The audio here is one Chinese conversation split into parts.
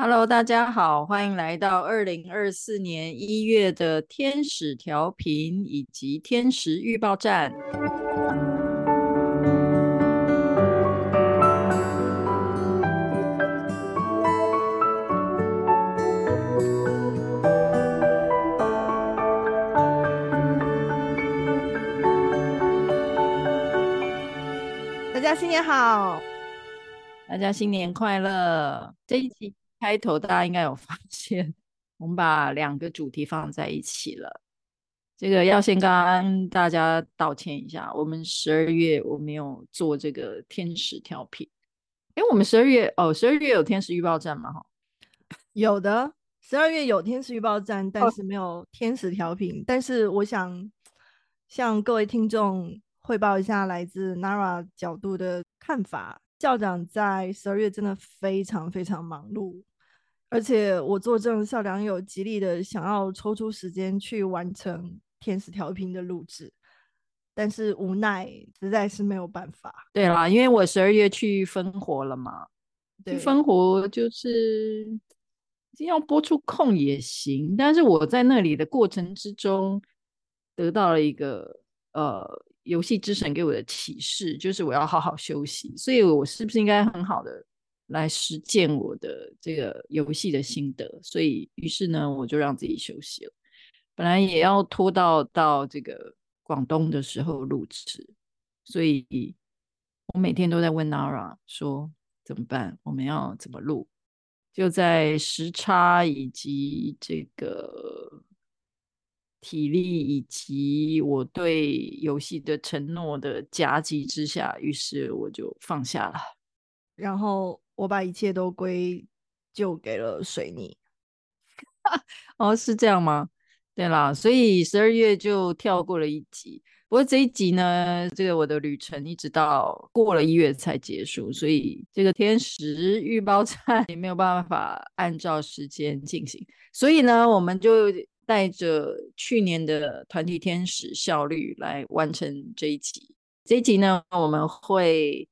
Hello，大家好，欢迎来到二零二四年一月的天使调频以及天使预报站。大家新年好，大家新年快乐！这一集。开头大家应该有发 现，我们把两个主题放在一起了。这个要先跟大家道歉一下，我们十二月我没有做这个天使调频。哎，我们十二月哦，十二月有天使预报站吗？哈，有的，十二月有天使预报站，但是没有天使调频。哦、但是我想向各位听众汇报一下来自 Nara 角度的看法。校长在十二月真的非常非常忙碌。而且我作证，校良有极力的想要抽出时间去完成天使调频的录制，但是无奈实在是没有办法。对啦，因为我十二月去分活了嘛，对去分活就是要播出空也行，但是我在那里的过程之中得到了一个呃游戏之神给我的启示，就是我要好好休息，所以我是不是应该很好的？来实践我的这个游戏的心得，所以于是呢，我就让自己休息了。本来也要拖到到这个广东的时候录制，所以我每天都在问 Nara 说怎么办？我们要怎么录？就在时差以及这个体力以及我对游戏的承诺的夹击之下，于是我就放下了，然后。我把一切都归咎给了水逆，哦，是这样吗？对啦，所以十二月就跳过了一集。不过这一集呢，这个我的旅程一直到过了一月才结束，所以这个天时预报站也没有办法按照时间进行。所以呢，我们就带着去年的团体天使效率来完成这一集。这一集呢，我们会。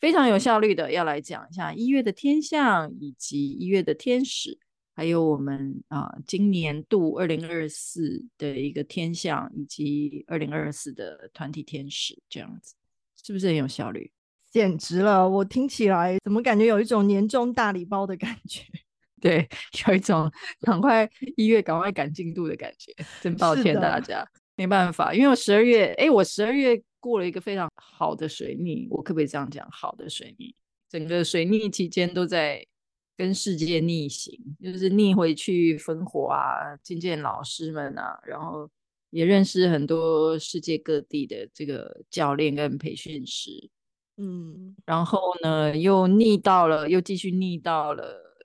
非常有效率的，要来讲一下一月的天象，以及一月的天使，还有我们啊、呃、今年度二零二四的一个天象，以及二零二四的团体天使，这样子是不是很有效率？简直了！我听起来怎么感觉有一种年终大礼包的感觉？对，有一种赶快一月赶快赶进度的感觉。真抱歉大家，没办法，因为我十二月，哎，我十二月。过了一个非常好的水逆，我可不可以这样讲？好的水逆，整个水逆期间都在跟世界逆行，就是逆回去分火啊，见见老师们啊，然后也认识很多世界各地的这个教练跟培训师，嗯，然后呢又逆到了，又继续逆到了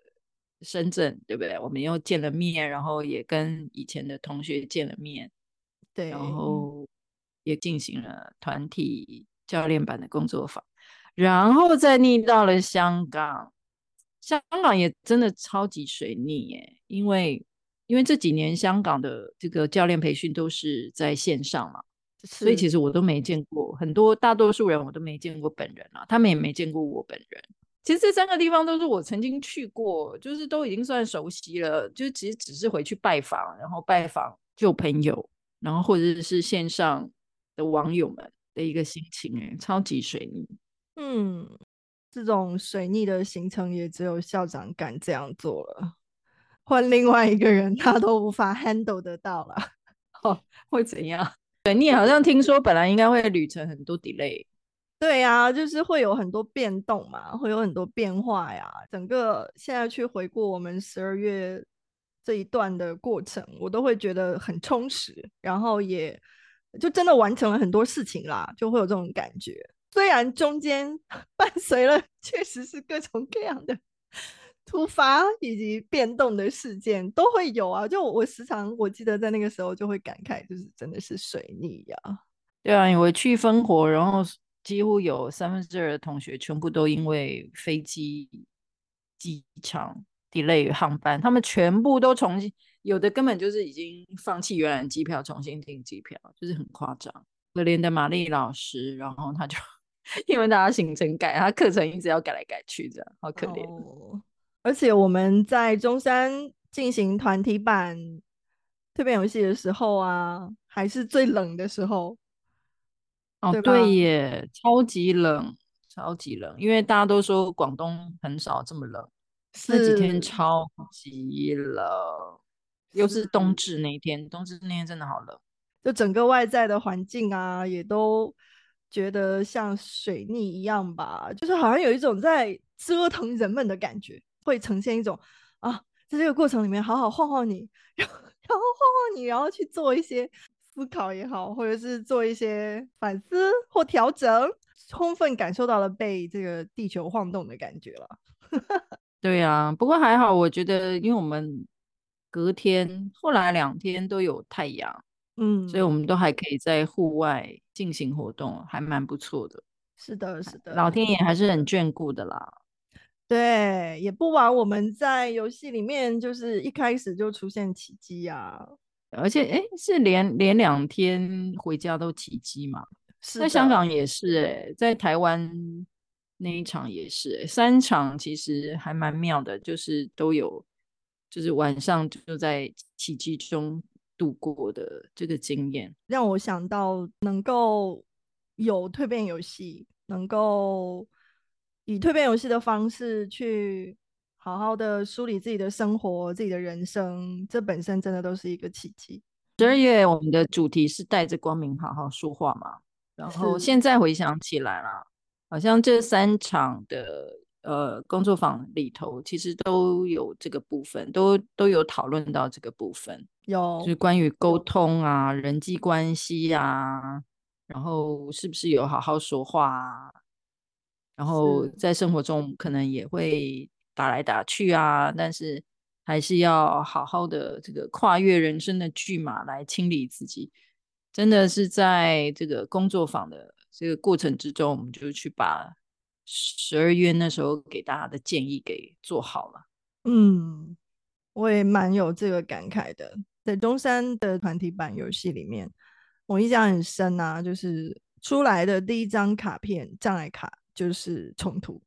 深圳，对不对？我们又见了面，然后也跟以前的同学见了面，对，然后。也进行了团体教练版的工作坊，然后再逆到了香港，香港也真的超级水逆耶，因为因为这几年香港的这个教练培训都是在线上嘛，所以其实我都没见过很多，大多数人我都没见过本人啊，他们也没见过我本人。其实这三个地方都是我曾经去过，就是都已经算熟悉了，就其实只是回去拜访，然后拜访旧朋友，然后或者是线上。的网友们的一个心情，哎，超级水逆。嗯，这种水逆的行程也只有校长敢这样做了，换另外一个人他都无法 handle 得到了。哦，会怎样？水逆好像听说本来应该会旅程很多 delay。对呀，就是会有很多变动嘛，会有很多变化呀。整个现在去回顾我们十二月这一段的过程，我都会觉得很充实，然后也。就真的完成了很多事情啦，就会有这种感觉。虽然中间 伴随了确实是各种各样的 突发以及变动的事件都会有啊。就我时常我记得在那个时候就会感慨，就是真的是水逆呀。对啊，因为去烽火，然后几乎有三分之二的同学全部都因为飞机机场 delay 航班，他们全部都重新。有的根本就是已经放弃原来机票，重新订机票，就是很夸张。可怜的玛丽老师，然后他就因为大家行程改，他课程一直要改来改去，这样好可怜。哦，而且我们在中山进行团体版蜕变游戏的时候啊，还是最冷的时候。哦，对，对耶，超级冷，超级冷，因为大家都说广东很少这么冷，这几天超级冷，又是冬至那一天，冬至那天真的好冷，就整个外在的环境啊，也都觉得像水逆一样吧，就是好像有一种在折腾人们的感觉，会呈现一种啊，在这个过程里面好好晃晃你，然后然后晃晃你，然后去做一些。思考也好，或者是做一些反思或调整，充分感受到了被这个地球晃动的感觉了。对啊，不过还好，我觉得因为我们隔天后来两天都有太阳，嗯，所以我们都还可以在户外进行活动，还蛮不错的。是的，是的，老天爷还是很眷顾的啦。对，也不枉我们在游戏里面就是一开始就出现奇迹啊。而且，哎，是连连两天回家都奇迹嘛？是在香港也是，哎，在台湾那一场也是，哎，三场其实还蛮妙的，就是都有，就是晚上就在奇迹中度过的这个经验，让我想到能够有蜕变游戏，能够以蜕变游戏的方式去。好好的梳理自己的生活，自己的人生，这本身真的都是一个奇迹。十二月我们的主题是带着光明好好说话嘛，然后现在回想起来了，好像这三场的呃工作坊里头，其实都有这个部分，都都有讨论到这个部分，有就是关于沟通啊、人际关系啊，然后是不是有好好说话啊，然后在生活中可能也会。打来打去啊，但是还是要好好的这个跨越人生的巨马来清理自己。真的是在这个工作坊的这个过程之中，我们就去把十二月那时候给大家的建议给做好了。嗯，我也蛮有这个感慨的。在中山的团体版游戏里面，我印象很深啊，就是出来的第一张卡片障碍卡就是冲突。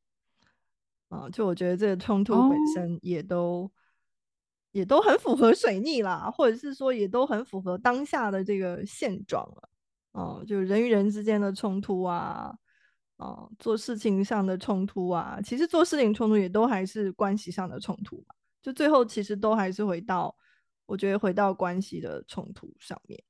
啊，就我觉得这个冲突本身也都、oh. 也都很符合水逆啦，或者是说也都很符合当下的这个现状了。哦、就人与人之间的冲突啊，哦，做事情上的冲突啊，其实做事情冲突也都还是关系上的冲突嘛。就最后其实都还是回到，我觉得回到关系的冲突上面。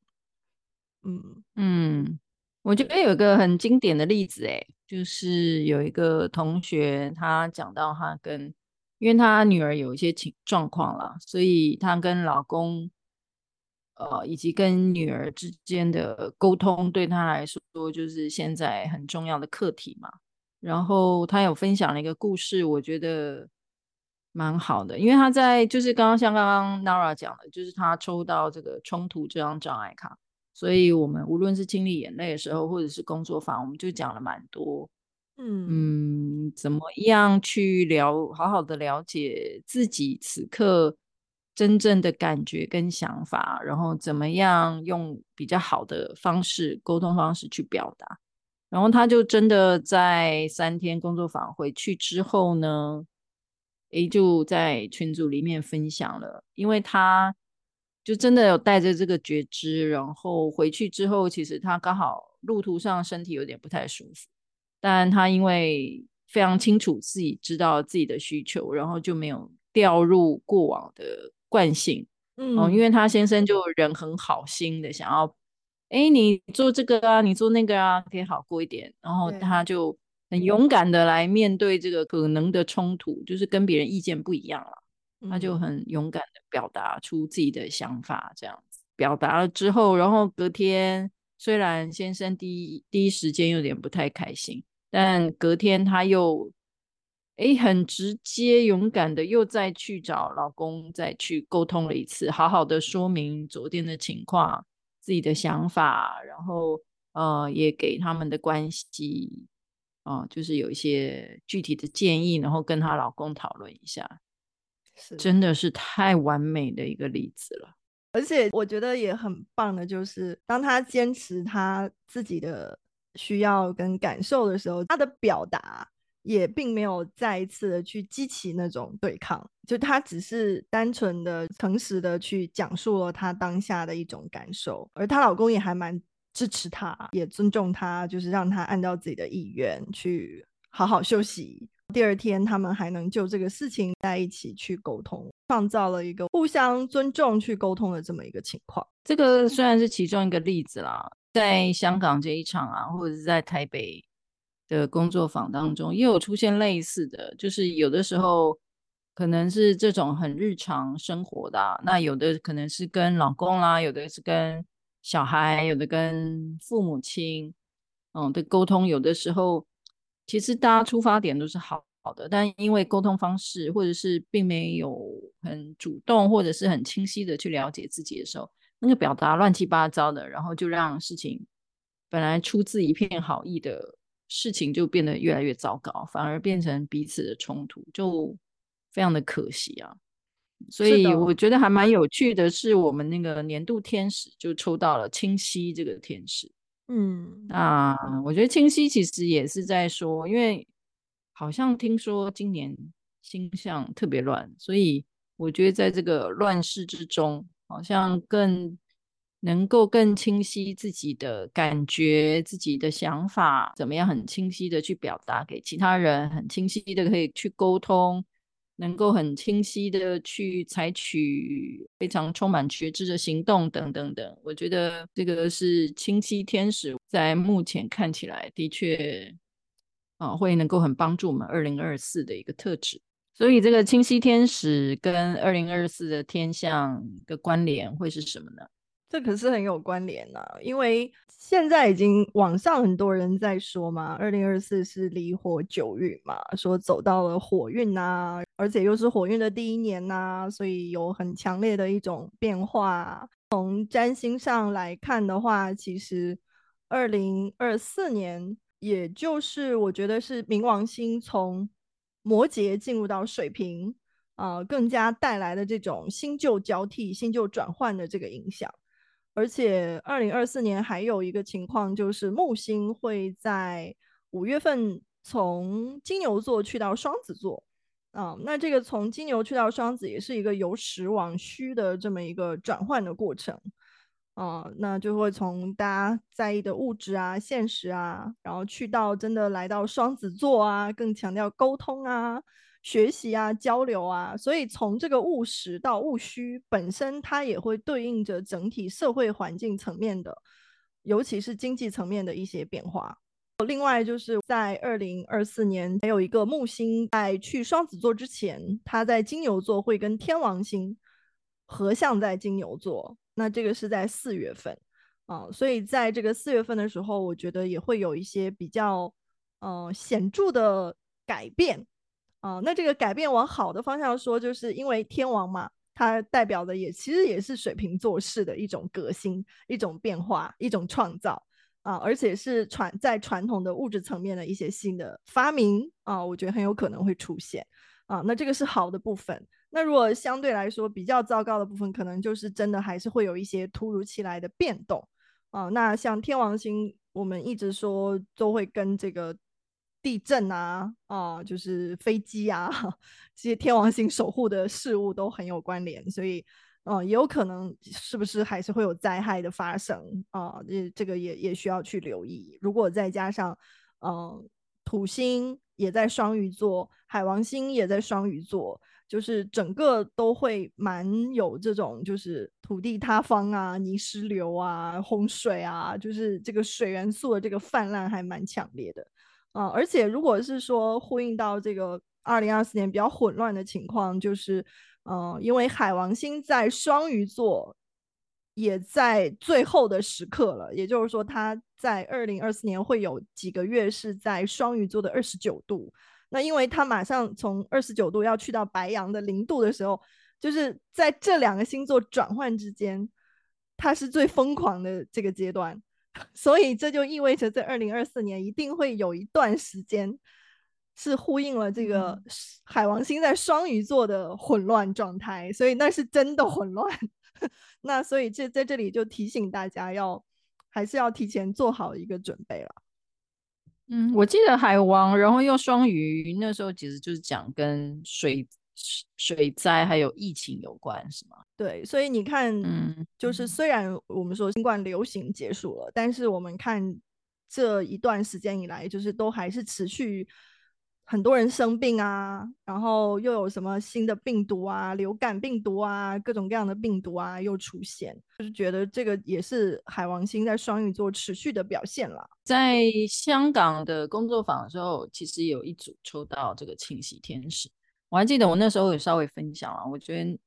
嗯嗯。我觉得有一个很经典的例子，哎，就是有一个同学，他讲到他跟，因为他女儿有一些情状况了，所以他跟老公，呃，以及跟女儿之间的沟通，对她来说就是现在很重要的课题嘛。然后她有分享了一个故事，我觉得蛮好的，因为他在就是刚刚像刚刚 Nara 讲的，就是他抽到这个冲突这张障碍卡。所以，我们无论是经历眼泪的时候，或者是工作坊，我们就讲了蛮多，嗯嗯，怎么样去了好好的了解自己此刻真正的感觉跟想法，然后怎么样用比较好的方式沟通方式去表达。然后他就真的在三天工作坊回去之后呢，诶，就在群组里面分享了，因为他。就真的有带着这个觉知，然后回去之后，其实他刚好路途上身体有点不太舒服，但他因为非常清楚自己知道自己的需求，然后就没有掉入过往的惯性。嗯，因为他先生就人很好心的想要，哎，你做这个啊，你做那个啊，可以好过一点。然后他就很勇敢的来面对这个可能的冲突，就是跟别人意见不一样了。他就很勇敢的表达出自己的想法，这样子表达了之后，然后隔天虽然先生第一第一时间有点不太开心，但隔天他又哎很直接勇敢的又再去找老公再去沟通了一次，好好的说明昨天的情况、自己的想法，然后呃也给他们的关系啊、呃、就是有一些具体的建议，然后跟她老公讨论一下。真的是太完美的一个例子了，而且我觉得也很棒的，就是当她坚持她自己的需要跟感受的时候，他的表达也并没有再一次的去激起那种对抗，就他只是单纯的、诚实的去讲述了他当下的一种感受，而她老公也还蛮支持她，也尊重她，就是让她按照自己的意愿去好好休息。第二天，他们还能就这个事情在一起去沟通，创造了一个互相尊重去沟通的这么一个情况。这个虽然是其中一个例子啦，在香港这一场啊，或者是在台北。的工作坊当中也有出现类似的，就是有的时候可能是这种很日常生活的，那有的可能是跟老公啦，有的是跟小孩，有的跟父母亲，嗯的沟通，有的时候其实大家出发点都是好好的，但因为沟通方式或者是并没有很主动或者是很清晰的去了解自己的时候，那个表达乱七八糟的，然后就让事情本来出自一片好意的。事情就变得越来越糟糕，反而变成彼此的冲突，就非常的可惜啊。所以我觉得还蛮有趣的是，我们那个年度天使就抽到了清晰这个天使。嗯，那我觉得清晰其实也是在说，因为好像听说今年星象特别乱，所以我觉得在这个乱世之中，好像更。能够更清晰自己的感觉、自己的想法，怎么样很清晰的去表达给其他人，很清晰的可以去沟通，能够很清晰的去采取非常充满觉知的行动，等等等。我觉得这个是清晰天使在目前看起来的确啊，会能够很帮助我们二零二四的一个特质。所以，这个清晰天使跟二零二四的天象的关联会是什么呢？这可是很有关联呐，因为现在已经网上很多人在说嘛，二零二四是离火九运嘛，说走到了火运呐，而且又是火运的第一年呐，所以有很强烈的一种变化。从占星上来看的话，其实二零二四年，也就是我觉得是冥王星从摩羯进入到水瓶啊，更加带来的这种新旧交替、新旧转换的这个影响。而且，二零二四年还有一个情况，就是木星会在五月份从金牛座去到双子座啊。那这个从金牛去到双子，也是一个由实往虚的这么一个转换的过程啊。那就会从大家在意的物质啊、现实啊，然后去到真的来到双子座啊，更强调沟通啊。学习啊，交流啊，所以从这个务实到务虚本身，它也会对应着整体社会环境层面的，尤其是经济层面的一些变化。另外，就是在二零二四年，还有一个木星在去双子座之前，它在金牛座会跟天王星合相在金牛座，那这个是在四月份啊，所以在这个四月份的时候，我觉得也会有一些比较呃显著的改变。啊、那这个改变往好的方向说，就是因为天王嘛，它代表的也其实也是水瓶座式的一种革新、一种变化、一种创造啊、而且是传在传统的物质层面的一些新的发明啊、我觉得很有可能会出现啊、那这个是好的部分。那如果相对来说比较糟糕的部分，可能就是真的还是会有一些突如其来的变动啊、那像天王星，我们一直说都会跟这个。地震啊，啊、就是飞机啊，这些天王星守护的事物都很有关联，所以，呃，也有可能是不是还是会有灾害的发生啊？这、这个也也需要去留意。如果再加上，嗯、土星也在双鱼座，海王星也在双鱼座，就是整个都会蛮有这种，就是土地塌方啊、泥石流啊、洪水啊，就是这个水元素的这个泛滥还蛮强烈的。啊、而且如果是说呼应到这个二零二四年比较混乱的情况，就是，嗯、呃，因为海王星在双鱼座，也在最后的时刻了，也就是说，它在二零二四年会有几个月是在双鱼座的二十九度。那因为它马上从二十九度要去到白羊的零度的时候，就是在这两个星座转换之间，它是最疯狂的这个阶段。所以这就意味着，在二零二四年一定会有一段时间是呼应了这个海王星在双鱼座的混乱状态，所以那是真的混乱。那所以这在这里就提醒大家要，还是要提前做好一个准备了。嗯，我记得海王，然后又双鱼，那时候其实就是讲跟水水灾还有疫情有关，是吗？对，所以你看，嗯，就是虽然我们说新冠流行结束了，但是我们看这一段时间以来，就是都还是持续。很多人生病啊，然后又有什么新的病毒啊，流感病毒啊，各种各样的病毒啊又出现，就是觉得这个也是海王星在双鱼座持续的表现了。在香港的工作坊的时候，其实有一组抽到这个清洗天使，我还记得我那时候有稍微分享了。我觉得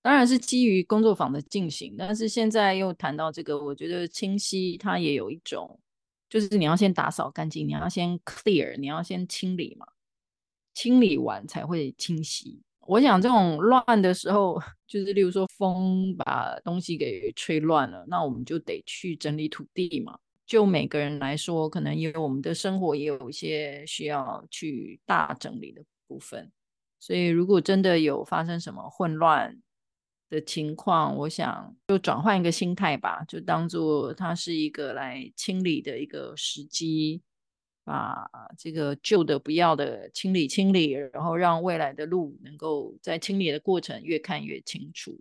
当然是基于工作坊的进行，但是现在又谈到这个，我觉得清晰它也有一种。就是你要先打扫干净，你要先 clear，你要先清理嘛，清理完才会清晰。我想这种乱的时候，就是例如说风把东西给吹乱了，那我们就得去整理土地嘛。就每个人来说，可能因为我们的生活也有一些需要去大整理的部分，所以如果真的有发生什么混乱的情况，我想就转换一个心态吧，就当做它是一个来清理的一个时机，把这个旧的不要的清理清理，然后让未来的路能够在清理的过程越看越清楚。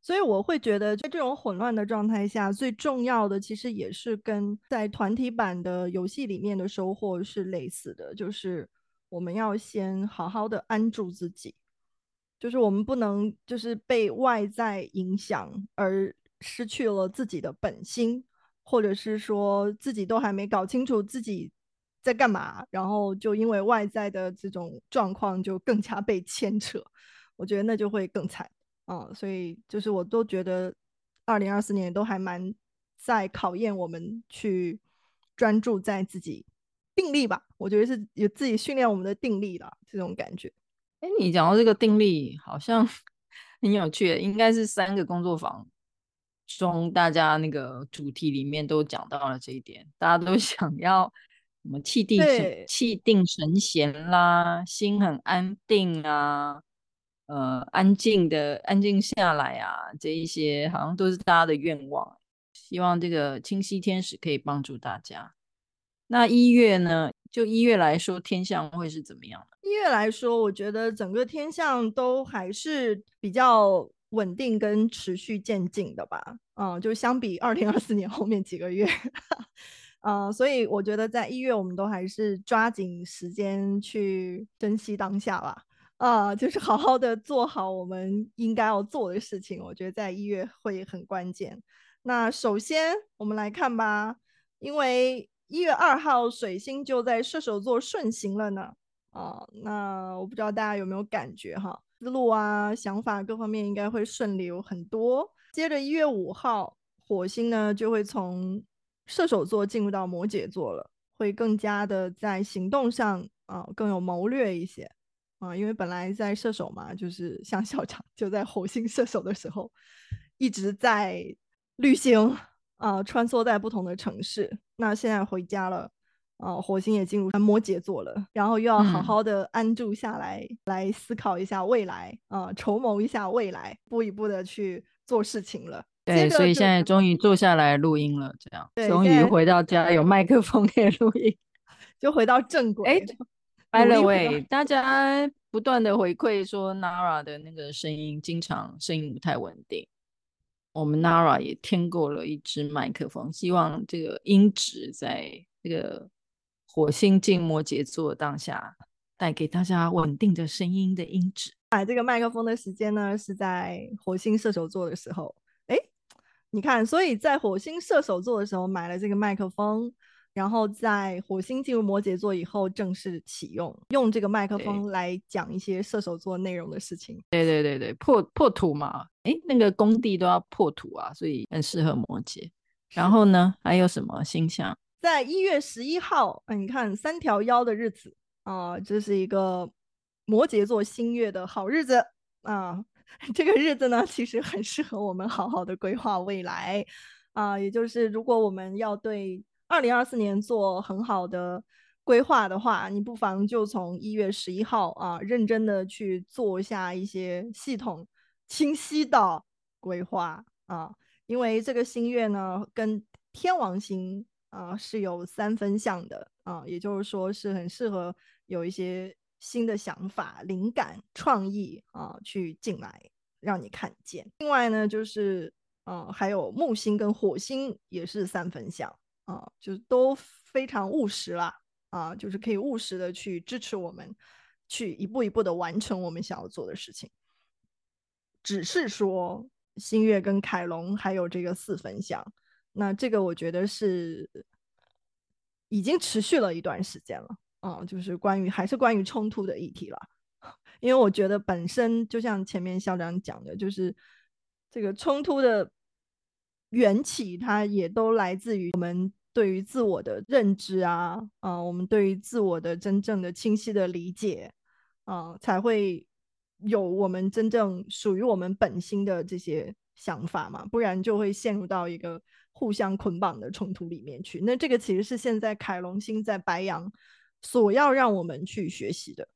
所以我会觉得，在这种混乱的状态下，最重要的其实也是跟在团体版的游戏里面的收获是类似的，就是我们要先好好的安住自己。就是我们不能就是被外在影响而失去了自己的本心，或者是说自己都还没搞清楚自己在干嘛，然后就因为外在的这种状况就更加被牵扯，我觉得那就会更惨啊、所以就是我都觉得二零二四年都还蛮在考验我们去专注在自己定力吧，我觉得是有自己训练我们的定力啦这种感觉。哎，你讲到这个定力，好像 很有趣，应该是三个工作坊中，大家那个主题里面都讲到了这一点，大家都 想要什么气定神气定神闲啦，心很安定啊，呃，安静的安静下来啊，这一些好像都是大家的愿望。希望这个清晰天使可以帮助大家。那一月呢？就一月来说，天象会是怎么样的？一月来说，我觉得整个天象都还是比较稳定跟持续渐进的吧。嗯，就相比二零二四年后面几个月，嗯，所以我觉得在一月，我们都还是抓紧时间去珍惜当下吧。啊，就是好好的做好我们应该要做的事情。我觉得在一月会很关键。那首先我们来看吧，因为。一月二号，水星就在射手座顺行了呢。啊，那我不知道大家有没有感觉哈，思路啊、想法各方面应该会顺流很多。接着一月五号，火星呢就会从射手座进入到摩羯座了，会更加的在行动上啊更有谋略一些啊，因为本来在射手嘛，就是像校长就在火星射手的时候一直在旅行。啊，穿梭在不同的城市。那现在回家了，啊，火星也进入摩羯座了，然后又要好好的安住下来，嗯、来思考一下未来，啊，筹谋一下未来，一步一步的去做事情了。对，所以现在终于坐下来录音了，这样，终于回到家有麦克风可以录音，就回到正轨。哎，by the way，大家不断的回馈说 Nara 的那个声音经常声音不太稳定。我们 Nara 也添购了一支麦克风，希望这个音质在这个火星静摩羯座当下，带给大家稳定的声音的音质。买这个麦克风的时间呢，是在火星射手座的时候。哎，你看，所以在火星射手座的时候买了这个麦克风。然后在火星进入摩羯座以后正式启用，用这个麦克风来讲一些射手座内容的事情。对对对对，破破土嘛，哎，那个工地都要破土啊，所以很适合摩羯。然后呢，还有什么星象？在一月十一号，你看三条腰的日子啊，这是一个摩羯座新月的好日子啊。这个日子呢，其实很适合我们好好的规划未来啊，也就是如果我们要对。二零二四年做很好的规划的话，你不妨就从一月十一号啊，认真的去做一下一些系统清晰的规划啊，因为这个新月呢，跟天王星啊是有三分相的啊，也就是说是很适合有一些新的想法、灵感、创意啊去进来，让你看见。另外呢，就是啊，还有木星跟火星也是三分相啊，就都非常务实啦啊，就是可以务实的去支持我们，去一步一步的完成我们想要做的事情。只是说新月跟凯龙还有这个四分相，那这个我觉得是。已经持续了一段时间了，啊，就是关于还是关于冲突的议题了，因为我觉得本身就像前面校长讲的，就是这个冲突的缘起，它也都来自于我们对于自我的认知啊，啊，我们对于自我的真正的清晰的理解，啊，才会有我们真正属于我们本心的这些想法嘛，不然就会陷入到一个。互相捆绑的冲突里面去，那这个其实是现在凯龙星在白羊所要让我们去学习的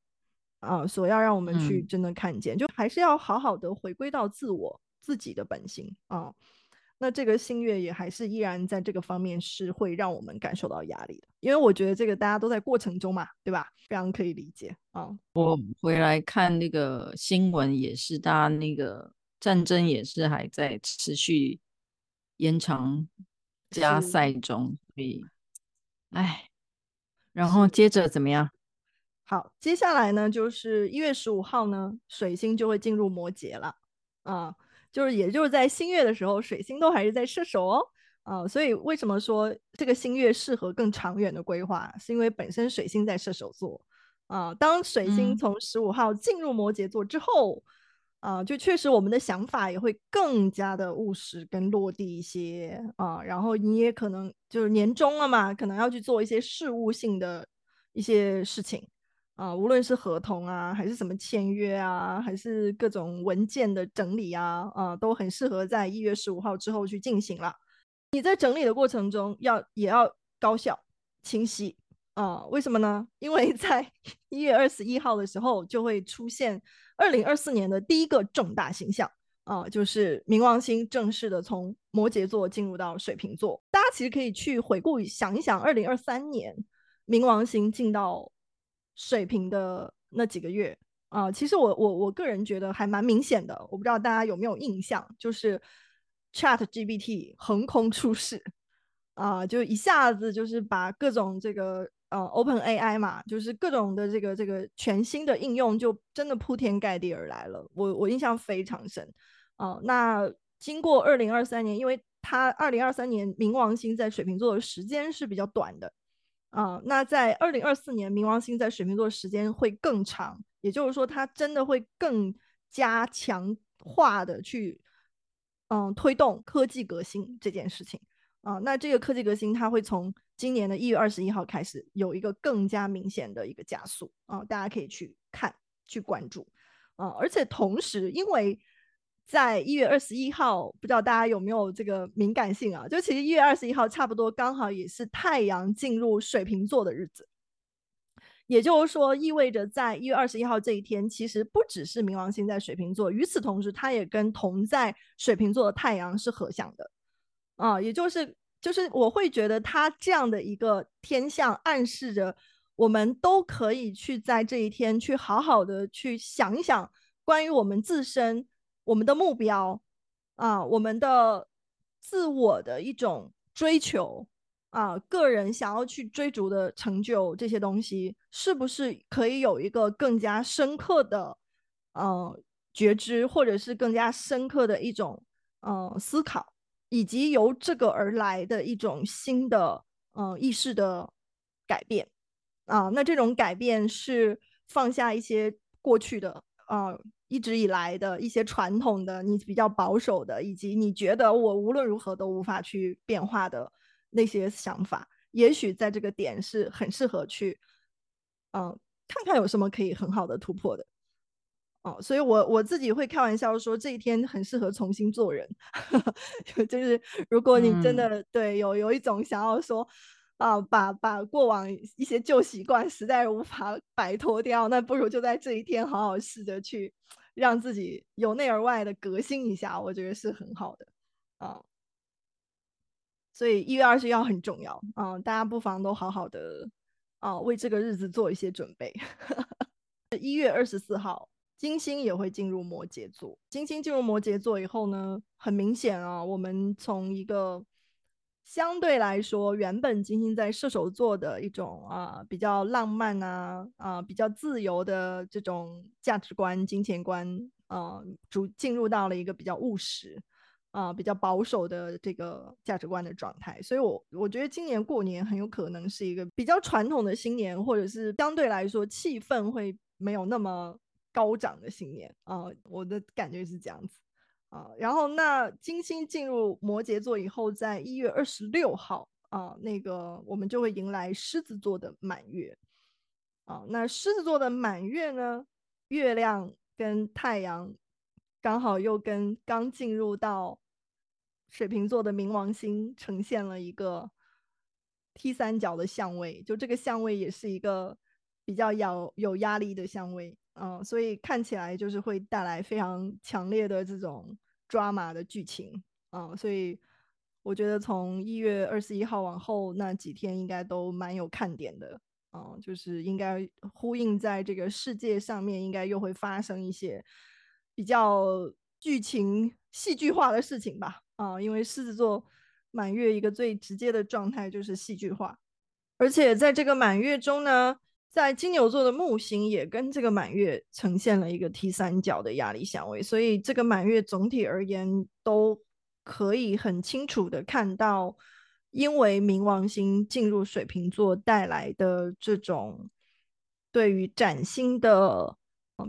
啊，所要让我们去真的看见，嗯、就还是要好好的回归到自我自己的本心啊。那这个新月也还是依然在这个方面是会让我们感受到压力的，因为我觉得这个大家都在过程中嘛，对吧？非常可以理解啊。我回来看那个新闻，也是大家那个战争也是还在持续。延长加赛中，所以，哎，然后接着怎么样？好，接下来呢，就是一月十五号呢，水星就会进入摩羯了啊，就是也就是在新月的时候，水星都还是在射手哦，啊，所以为什么说这个新月适合更长远的规划？是因为本身水星在射手座啊，当水星从十五号进入摩羯座之后。嗯啊，就确实我们的想法也会更加的务实跟落地一些啊，然后你也可能就是年终了嘛，可能要去做一些事务性的一些事情啊，无论是合同啊，还是什么签约啊，还是各种文件的整理啊，啊，都很适合在一月十五号之后去进行了。你在整理的过程中要也要高效清晰。啊，为什么呢？因为在 一月二十一号的时候，就会出现二零二四年的第一个重大形象啊，就是冥王星正式的从摩羯座进入到水瓶座。大家其实可以去回顾想一想，二零二三年冥王星进到水瓶的那几个月啊，其实我我我个人觉得还蛮明显的。我不知道大家有没有印象，就是 ChatGPT 横空出世啊，就一下子就是把各种这个。呃，Open AI 嘛，就是各种的这个这个全新的应用，就真的铺天盖地而来了。我我印象非常深啊，那经过二零二三年，因为它二零二三年冥王星在水瓶座的时间是比较短的啊，那在二零二四年冥王星在水瓶座的时间会更长，也就是说，它真的会更加强化的去嗯，推动科技革新这件事情啊，那这个科技革新，它会从今年的一月二十一号开始，有一个更加明显的一个加速啊，大家可以去看、去关注啊。而且同时，因为在一月二十一号，不知道大家有没有这个敏感性啊？就其实一月二十一号差不多刚好也是太阳进入水瓶座的日子，也就是说，意味着在一月二十一号这一天，其实不只是冥王星在水瓶座，与此同时，它也跟同在水瓶座的太阳是合相的啊，也就是。就是我会觉得他这样的一个天象，暗示着我们都可以去在这一天去好好的去想一想关于我们自身、我们的目标啊，我们的自我的一种追求啊，个人想要去追逐的成就这些东西，是不是可以有一个更加深刻的呃觉知，或者是更加深刻的一种呃思考？以及由这个而来的一种新的呃意识的改变啊，那这种改变是放下一些过去的啊，一直以来的一些传统的你比较保守的，以及你觉得我无论如何都无法去变化的那些想法，也许在这个点是很适合去嗯、啊、看看有什么可以很好的突破的。哦，所以我，我我自己会开玩笑说，这一天很适合重新做人。就是如果你真的、嗯、对有有一种想要说，啊，把把过往一些旧习惯实在无法摆脱掉，那不如就在这一天好好试着去让自己由内而外的革新一下，我觉得是很好的。啊，所以一月二十一号很重要啊，大家不妨都好好的啊，为这个日子做一些准备。一月二十四号，金星也会进入摩羯座。金星进入摩羯座以后呢，很明显啊，我们从一个相对来说，原本金星在射手座的一种啊比较浪漫啊啊比较自由的这种价值观、金钱观啊，主进入到了一个比较务实啊比较保守的这个价值观的状态。所以，我我觉得今年过年很有可能是一个比较传统的新年，或者是相对来说气氛会没有那么高涨的新年啊。我的感觉是这样子。啊，然后那金星进入摩羯座以后，在一月二十六号啊，那个我们就会迎来狮子座的满月。啊，那狮子座的满月呢，月亮跟太阳刚好又跟刚进入到水瓶座的冥王星呈现了一个 T 三角的相位，就这个相位也是一个比较有有压力的相位。嗯，所以看起来就是会带来非常强烈的这种。抓马的剧情啊，所以我觉得从一月二十一号往后那几天应该都蛮有看点的啊，就是应该呼应在这个世界上面，应该又会发生一些比较剧情戏剧化的事情吧啊，因为狮子座满月一个最直接的状态就是戏剧化，而且在这个满月中呢。在金牛座的木星也跟这个满月呈现了一个 T 三角的压力相位，所以这个满月总体而言都可以很清楚的看到，因为冥王星进入水瓶座带来的这种对于崭新的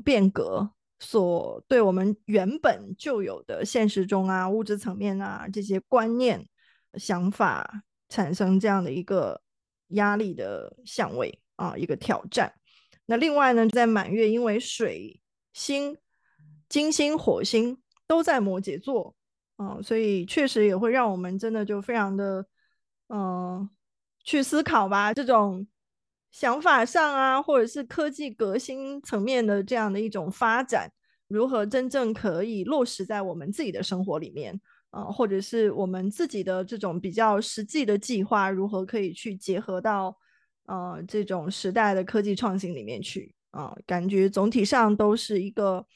变革，所对我们原本就有的现实中啊物质层面啊这些观念想法产生这样的一个压力的相位。啊，一个挑战。那另外呢，在满月，因为水星、金星、火星都在摩羯座，啊，所以确实也会让我们真的就非常的，嗯、去思考吧。这种想法上啊，或者是科技革新层面的这样的一种发展，如何真正可以落实在我们自己的生活里面啊，或者是我们自己的这种比较实际的计划，如何可以去结合到。呃，这种时代的科技创新里面去啊，感觉总体上都是一个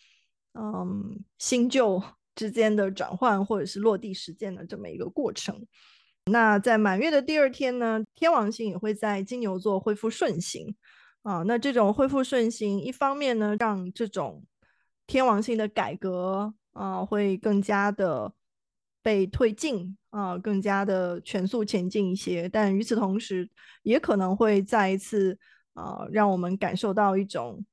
嗯新旧 之间的转换，或者是落地实践的这么一个过程。那在满月的第二天呢，天王星也会在金牛座恢复顺行啊。那这种恢复顺行，一方面呢，让这种天王星的改革啊会更加的被推进。啊、更加的全速前进一些，但与此同时，也可能会再一次啊、让我们感受到一种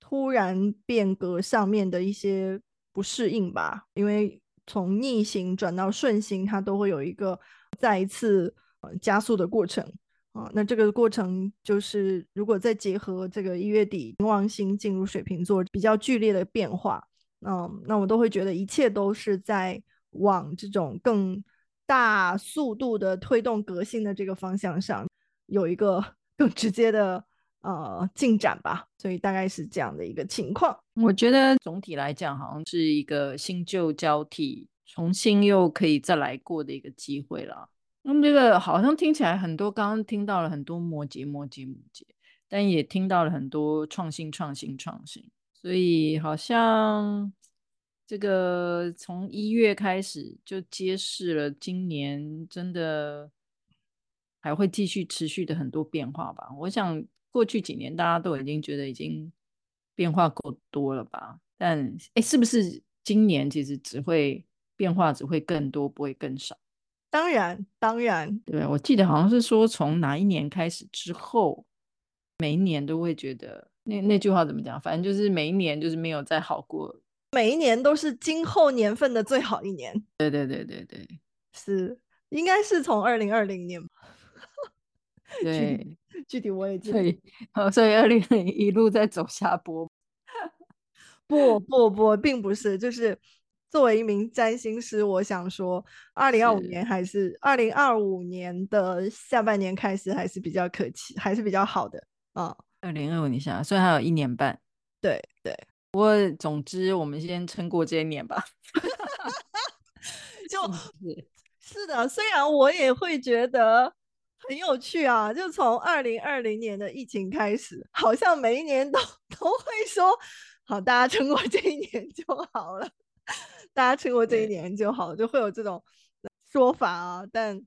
突然变革上面的一些不适应吧。因为从逆行转到顺行，它都会有一个再一次、呃、加速的过程啊、那这个过程就是，如果再结合这个一月底冥王星进入水瓶座比较剧烈的变化，嗯、那我都会觉得一切都是在往这种更。大速度的推动革新的这个方向上，有一个 更直接的呃进展吧，所以大概是这样的一个情况。我觉得总体来讲，好像是一个新旧交替，重新又可以再来过的一个机会了。那么这个好像听起来很多，刚刚听到了很多摩羯、摩羯、摩羯，但也听到了很多创新、创新、创新，所以好像。这个从一月开始就揭示了今年真的还会继续持续的很多变化吧。我想过去几年大家都已经觉得已经变化够多了吧，但哎，是不是今年其实只会变化只会更多，不会更少？当然，当然，对，我记得好像是说从哪一年开始之后，每一年都会觉得那那句话怎么讲？反正就是每一年就是没有再好过。每一年都是今后年份的最好一年。对对对对对，是应该是从二零二零年。对，具体，我也记得。所以，哦，所以二零二零一路在走下坡。不不不，并不是，就是作为一名占星师，我想说，二零二五年还是二零二五年的下半年开始还是比较可期，还是比较好的啊。二零二五年下，所以还有一年半。对对。不过，总之，我们先撑过这一年吧。就是是的，虽然我也会觉得很有趣啊！就从二零二零年的疫情开始，好像每一年都 都会说，好，大家撑过这一年就好了，大家撑过这一年就好了，就会有这种说法啊。但，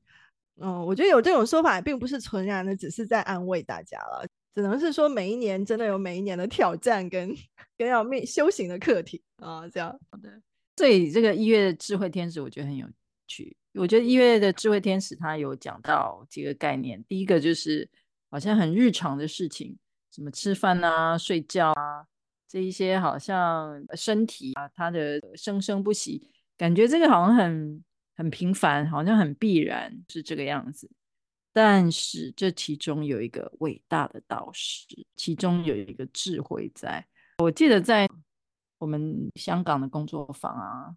嗯，我觉得有这种说法，并不是纯然的，只是在安慰大家了。只能是说，每一年真的有每一年的挑战跟跟要面修行的课题啊，这样。好的，所以这个一月的智慧天使，我觉得很有趣。我觉得一月的智慧天使，他有讲到几个概念。第一个就是好像很日常的事情，什么吃饭啊、睡觉啊，这一些好像身体啊，它的生生不息，感觉这个好像很很平凡，好像很必然是这个样子。但是这其中有一个伟大的导师，其中有一个智慧在。我记得在我们香港的工作坊啊，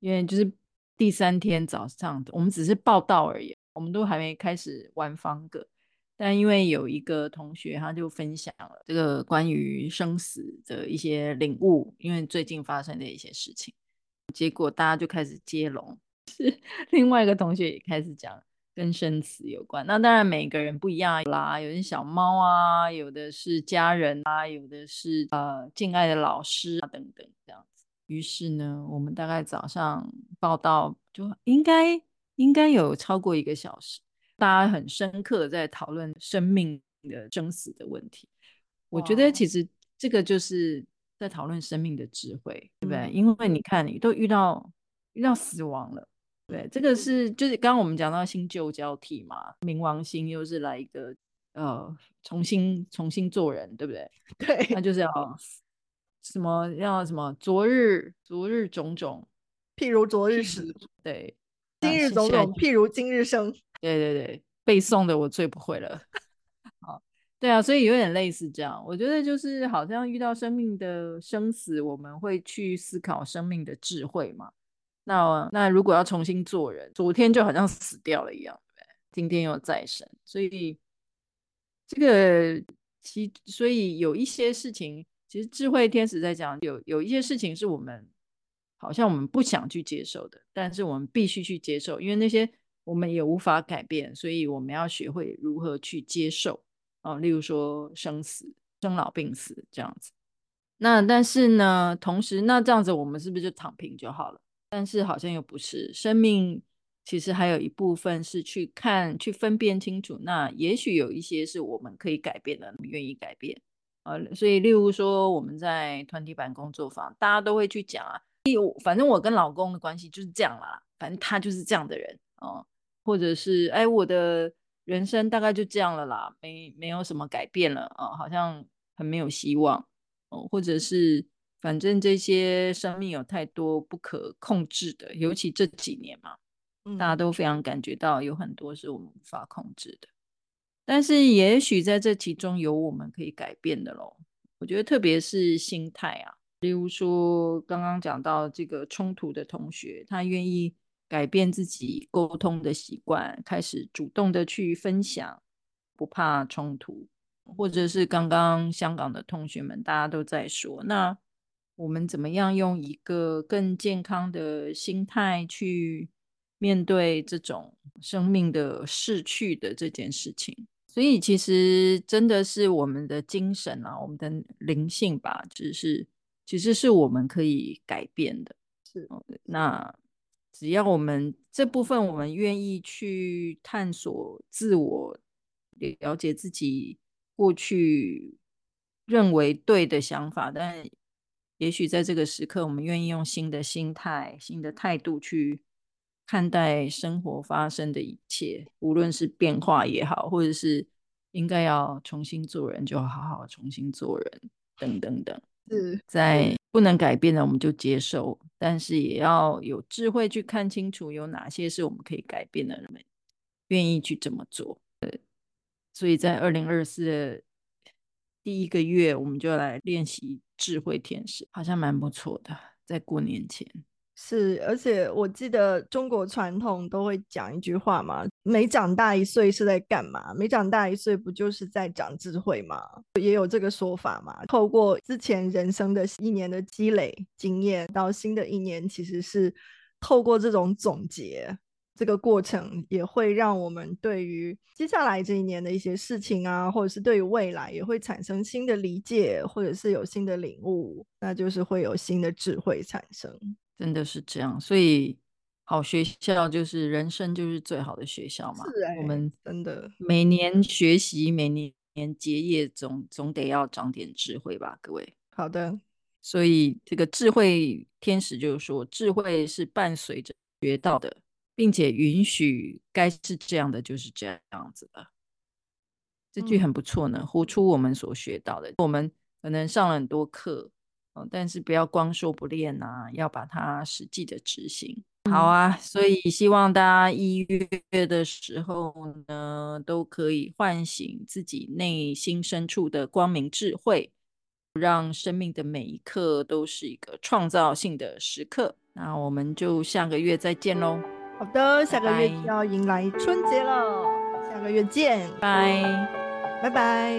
因为就是第三天早上，我们只是报到而已，我们都还没开始玩方格。但因为有一个同学，他就分享了这个关于生死的一些领悟，因为最近发生的一些事情，结果大家就开始接龙，是另外一个同学也开始讲。跟生死有关，那当然每个人不一样啦。有的小猫啊，有的是家人啊，有的是呃敬爱的老师啊等等这样子。于是呢，我们大概早上报道就应该应该有超过一个小时，大家很深刻的在讨论生命的生死的问题。我觉得其实这个就是在讨论生命的智慧，对不对？嗯。因为你看，你都遇到遇到死亡了。对，这个是就是刚刚我们讲到新旧交替嘛，冥王星又是来一个呃重新重新做人，对不对？对，那就是要什么要什么昨日昨日种种，譬如昨日死，对，今日种种譬如今日生，对对对，背诵的我最不会了。好，对啊，所以有点类似这样，我觉得就是好像遇到生命的生死，我们会去思考生命的智慧嘛。那那如果要重新做人，昨天就好像死掉了一样，对，今天又再生，所以这个其所以有一些事情，其实智慧天使在讲，有有一些事情是我们好像我们不想去接受的，但是我们必须去接受，因为那些我们也无法改变，所以我们要学会如何去接受啊，例如说生死、生老病死这样子。那但是呢，同时那这样子我们是不是就躺平就好了？但是好像又不是，生命其实还有一部分是去看、去分辨清楚。那也许有一些是我们可以改变的，愿意改变。呃，所以例如说我们在团体版工作坊，大家都会去讲啊，反正我跟老公的关系就是这样啦，反正他就是这样的人哦、或者是哎，我的人生大概就这样了啦，没没有什么改变了啊、好像很没有希望哦、或者是。反正这些生命有太多不可控制的，尤其这几年嘛，大家都非常感觉到有很多是我们无法控制的。但是也许在这其中有我们可以改变的喽。我觉得特别是心态啊，例如说刚刚讲到这个冲突的同学，他愿意改变自己沟通的习惯，开始主动的去分享，不怕冲突，或者是刚刚香港的同学们，大家都在说那。我们怎么样用一个更健康的心态去面对这种生命的逝去的这件事情？所以其实真的是我们的精神啊，我们的灵性吧，只是其实是我们可以改变的。是，那只要我们这部分我们愿意去探索自我，了解自己过去认为对的想法，但也许在这个时刻，我们愿意用新的心态、新的态度去看待生活发生的一切，无论是变化也好，或者是应该要重新做人，就好好重新做人，等等等。是在不能改变的，我们就接受，但是也要有智慧去看清楚有哪些是我们可以改变的，人们愿意去这么做。所以在二零二四的第一个月，我们就来练习。智慧天使好像蛮不错的，在过年前是，而且我记得中国传统都会讲一句话嘛，每长大一岁是在干嘛？每长大一岁不就是在长智慧吗？也有这个说法嘛。透过之前人生的一年的积累经验，到新的一年，其实是透过这种总结，这个过程也会让我们对于接下来这一年的一些事情啊，或者是对于未来也会产生新的理解，或者是有新的领悟，那就是会有新的智慧产生。真的是这样，所以好学校就是人生就是最好的学校嘛。是欸，我们真的每年学习，每年结业，总总得要长点智慧吧，各位。好的，所以这个智慧天使就是说，智慧是伴随着学到的。并且允许该是这样的就是这样子的，这句很不错呢。活出我们所学到的，我们可能上了很多课，但是不要光说不练啊，要把它实际的执行。好啊，所以希望大家一月的时候呢，都可以唤醒自己内心深处的光明智慧，让生命的每一刻都是一个创造性的时刻。那我们就下个月再见喽。好的，下个月就要迎来春节了，下个月见，拜，拜拜。